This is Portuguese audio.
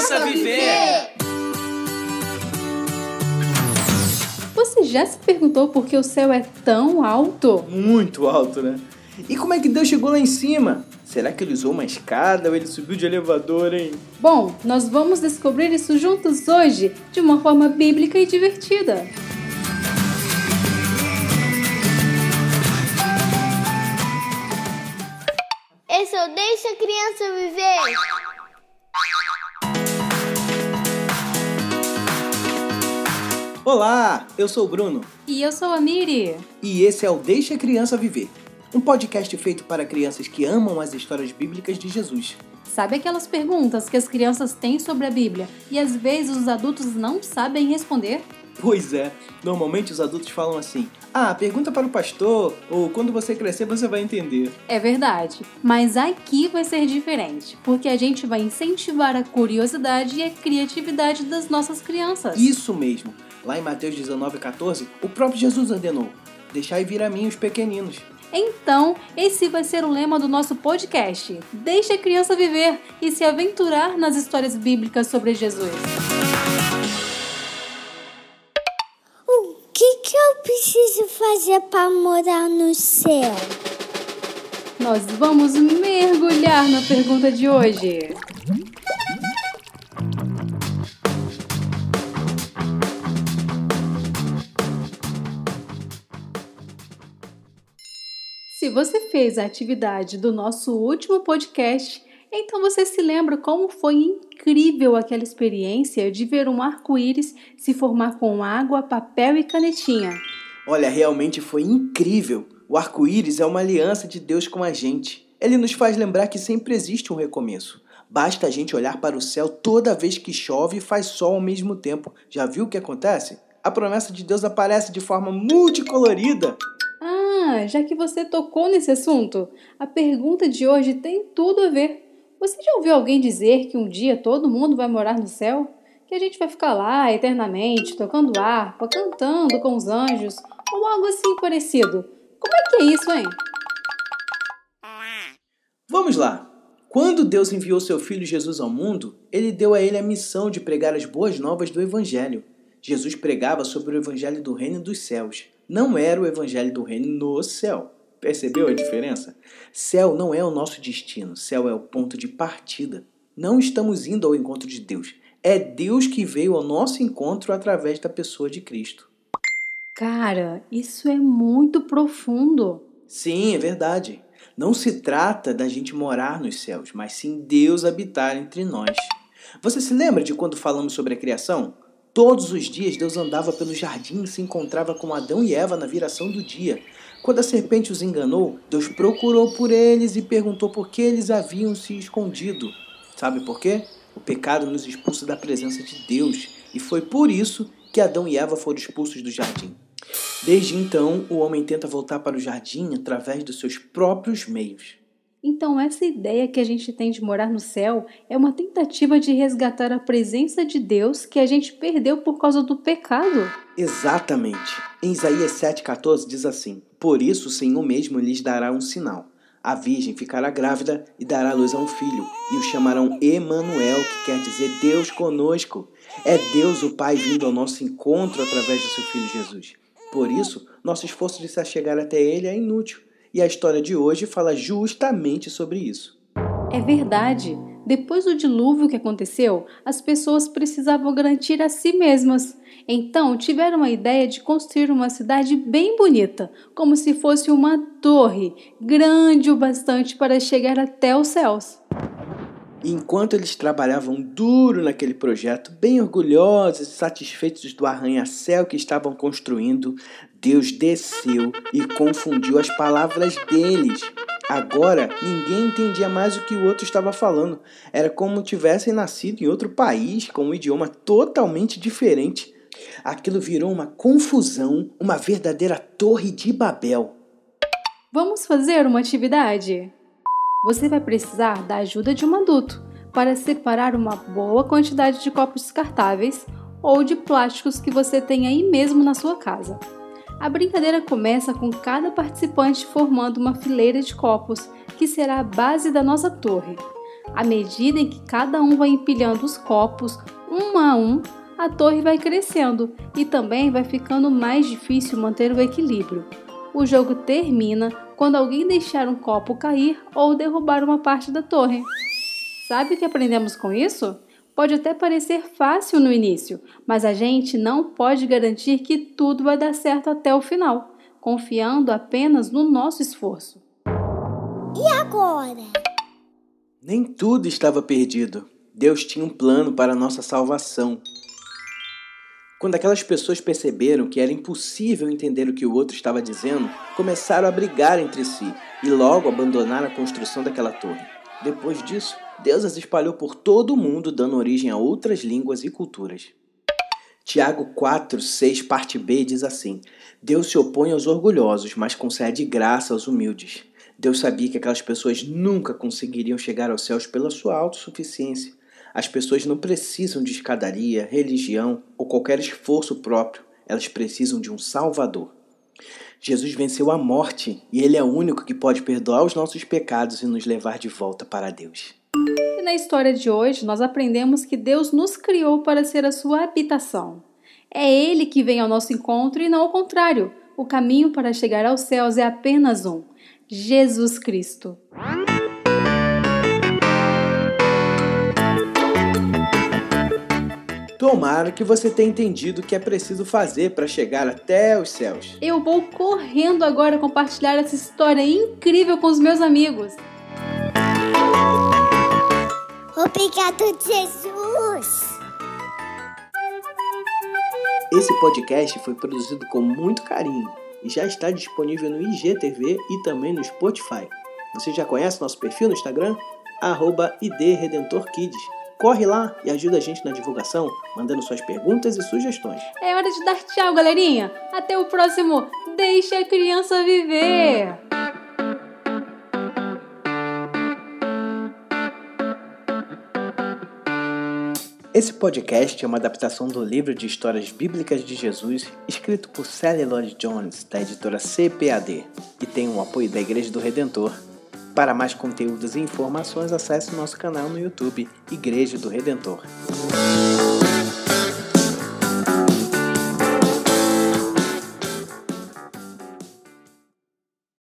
criança viver! Você já se perguntou por que o céu é tão alto? Muito alto, né? E como é que Deus chegou lá em cima? Será que ele usou uma escada ou ele subiu de elevador, hein? Bom, nós vamos descobrir isso juntos hoje, de uma forma bíblica e divertida. Esse eu deixo a criança viver. Olá, eu sou o Bruno. E eu sou a Miri. E esse é o Deixa a Criança Viver um podcast feito para crianças que amam as histórias bíblicas de Jesus. Sabe aquelas perguntas que as crianças têm sobre a Bíblia e às vezes os adultos não sabem responder? Pois é, normalmente os adultos falam assim: ah, pergunta para o pastor, ou quando você crescer você vai entender. É verdade, mas aqui vai ser diferente, porque a gente vai incentivar a curiosidade e a criatividade das nossas crianças. Isso mesmo! Lá em Mateus 19,14, o próprio Jesus ordenou: Deixai vir a mim os pequeninos. Então, esse vai ser o lema do nosso podcast. Deixe a criança viver e se aventurar nas histórias bíblicas sobre Jesus. O que, que eu preciso fazer para morar no céu? Nós vamos mergulhar na pergunta de hoje. Se você fez a atividade do nosso último podcast, então você se lembra como foi incrível aquela experiência de ver um arco-íris se formar com água, papel e canetinha. Olha, realmente foi incrível. O arco-íris é uma aliança de Deus com a gente. Ele nos faz lembrar que sempre existe um recomeço. Basta a gente olhar para o céu toda vez que chove e faz sol ao mesmo tempo. Já viu o que acontece? A promessa de Deus aparece de forma multicolorida. Já que você tocou nesse assunto, a pergunta de hoje tem tudo a ver. Você já ouviu alguém dizer que um dia todo mundo vai morar no céu? Que a gente vai ficar lá eternamente, tocando harpa, cantando com os anjos, ou algo assim parecido? Como é que é isso, hein? Vamos lá! Quando Deus enviou seu filho Jesus ao mundo, ele deu a ele a missão de pregar as boas novas do Evangelho. Jesus pregava sobre o Evangelho do Reino dos Céus não era o evangelho do reino no céu. Percebeu a diferença? Céu não é o nosso destino, céu é o ponto de partida. Não estamos indo ao encontro de Deus. É Deus que veio ao nosso encontro através da pessoa de Cristo. Cara, isso é muito profundo. Sim, é verdade. Não se trata da gente morar nos céus, mas sim Deus habitar entre nós. Você se lembra de quando falamos sobre a criação? Todos os dias Deus andava pelo jardim e se encontrava com Adão e Eva na viração do dia. Quando a serpente os enganou, Deus procurou por eles e perguntou por que eles haviam se escondido. Sabe por quê? O pecado nos expulsa da presença de Deus e foi por isso que Adão e Eva foram expulsos do jardim. Desde então, o homem tenta voltar para o jardim através dos seus próprios meios. Então, essa ideia que a gente tem de morar no céu é uma tentativa de resgatar a presença de Deus que a gente perdeu por causa do pecado. Exatamente. Em Isaías 7,14 diz assim: Por isso o Senhor mesmo lhes dará um sinal. A virgem ficará grávida e dará luz a um filho, e o chamarão Emanuel, que quer dizer Deus conosco. É Deus o Pai vindo ao nosso encontro através do seu filho Jesus. Por isso, nosso esforço de se achegar até ele é inútil e a história de hoje fala justamente sobre isso. É verdade. Depois do dilúvio que aconteceu, as pessoas precisavam garantir a si mesmas. Então tiveram a ideia de construir uma cidade bem bonita, como se fosse uma torre, grande o bastante para chegar até os céus. Enquanto eles trabalhavam duro naquele projeto, bem orgulhosos e satisfeitos do arranha-céu que estavam construindo, Deus desceu e confundiu as palavras deles. Agora ninguém entendia mais o que o outro estava falando. Era como tivessem nascido em outro país, com um idioma totalmente diferente. Aquilo virou uma confusão, uma verdadeira torre de Babel. Vamos fazer uma atividade? Você vai precisar da ajuda de um adulto para separar uma boa quantidade de copos descartáveis ou de plásticos que você tem aí mesmo na sua casa. A brincadeira começa com cada participante formando uma fileira de copos, que será a base da nossa torre. À medida em que cada um vai empilhando os copos, um a um, a torre vai crescendo e também vai ficando mais difícil manter o equilíbrio. O jogo termina quando alguém deixar um copo cair ou derrubar uma parte da torre. Sabe o que aprendemos com isso? Pode até parecer fácil no início, mas a gente não pode garantir que tudo vai dar certo até o final, confiando apenas no nosso esforço. E agora? Nem tudo estava perdido. Deus tinha um plano para a nossa salvação. Quando aquelas pessoas perceberam que era impossível entender o que o outro estava dizendo, começaram a brigar entre si e logo abandonaram a construção daquela torre. Depois disso, Deus as espalhou por todo o mundo, dando origem a outras línguas e culturas. Tiago 4, 6, parte B diz assim: Deus se opõe aos orgulhosos, mas concede graça aos humildes. Deus sabia que aquelas pessoas nunca conseguiriam chegar aos céus pela sua autossuficiência. As pessoas não precisam de escadaria, religião ou qualquer esforço próprio, elas precisam de um Salvador. Jesus venceu a morte e Ele é o único que pode perdoar os nossos pecados e nos levar de volta para Deus. E na história de hoje, nós aprendemos que Deus nos criou para ser a sua habitação. É Ele que vem ao nosso encontro e não o contrário. O caminho para chegar aos céus é apenas um: Jesus Cristo. Tomara que você tenha entendido o que é preciso fazer para chegar até os céus. Eu vou correndo agora compartilhar essa história incrível com os meus amigos. Obrigado, Jesus! Esse podcast foi produzido com muito carinho e já está disponível no IGTV e também no Spotify. Você já conhece nosso perfil no Instagram? Arroba IDRedentorKids. Corre lá e ajuda a gente na divulgação, mandando suas perguntas e sugestões. É hora de dar tchau, galerinha. Até o próximo Deixa a Criança Viver. Esse podcast é uma adaptação do livro de histórias bíblicas de Jesus, escrito por Sally Lloyd Jones, da editora CPAD, e tem o apoio da Igreja do Redentor para mais conteúdos e informações, acesse nosso canal no YouTube Igreja do Redentor.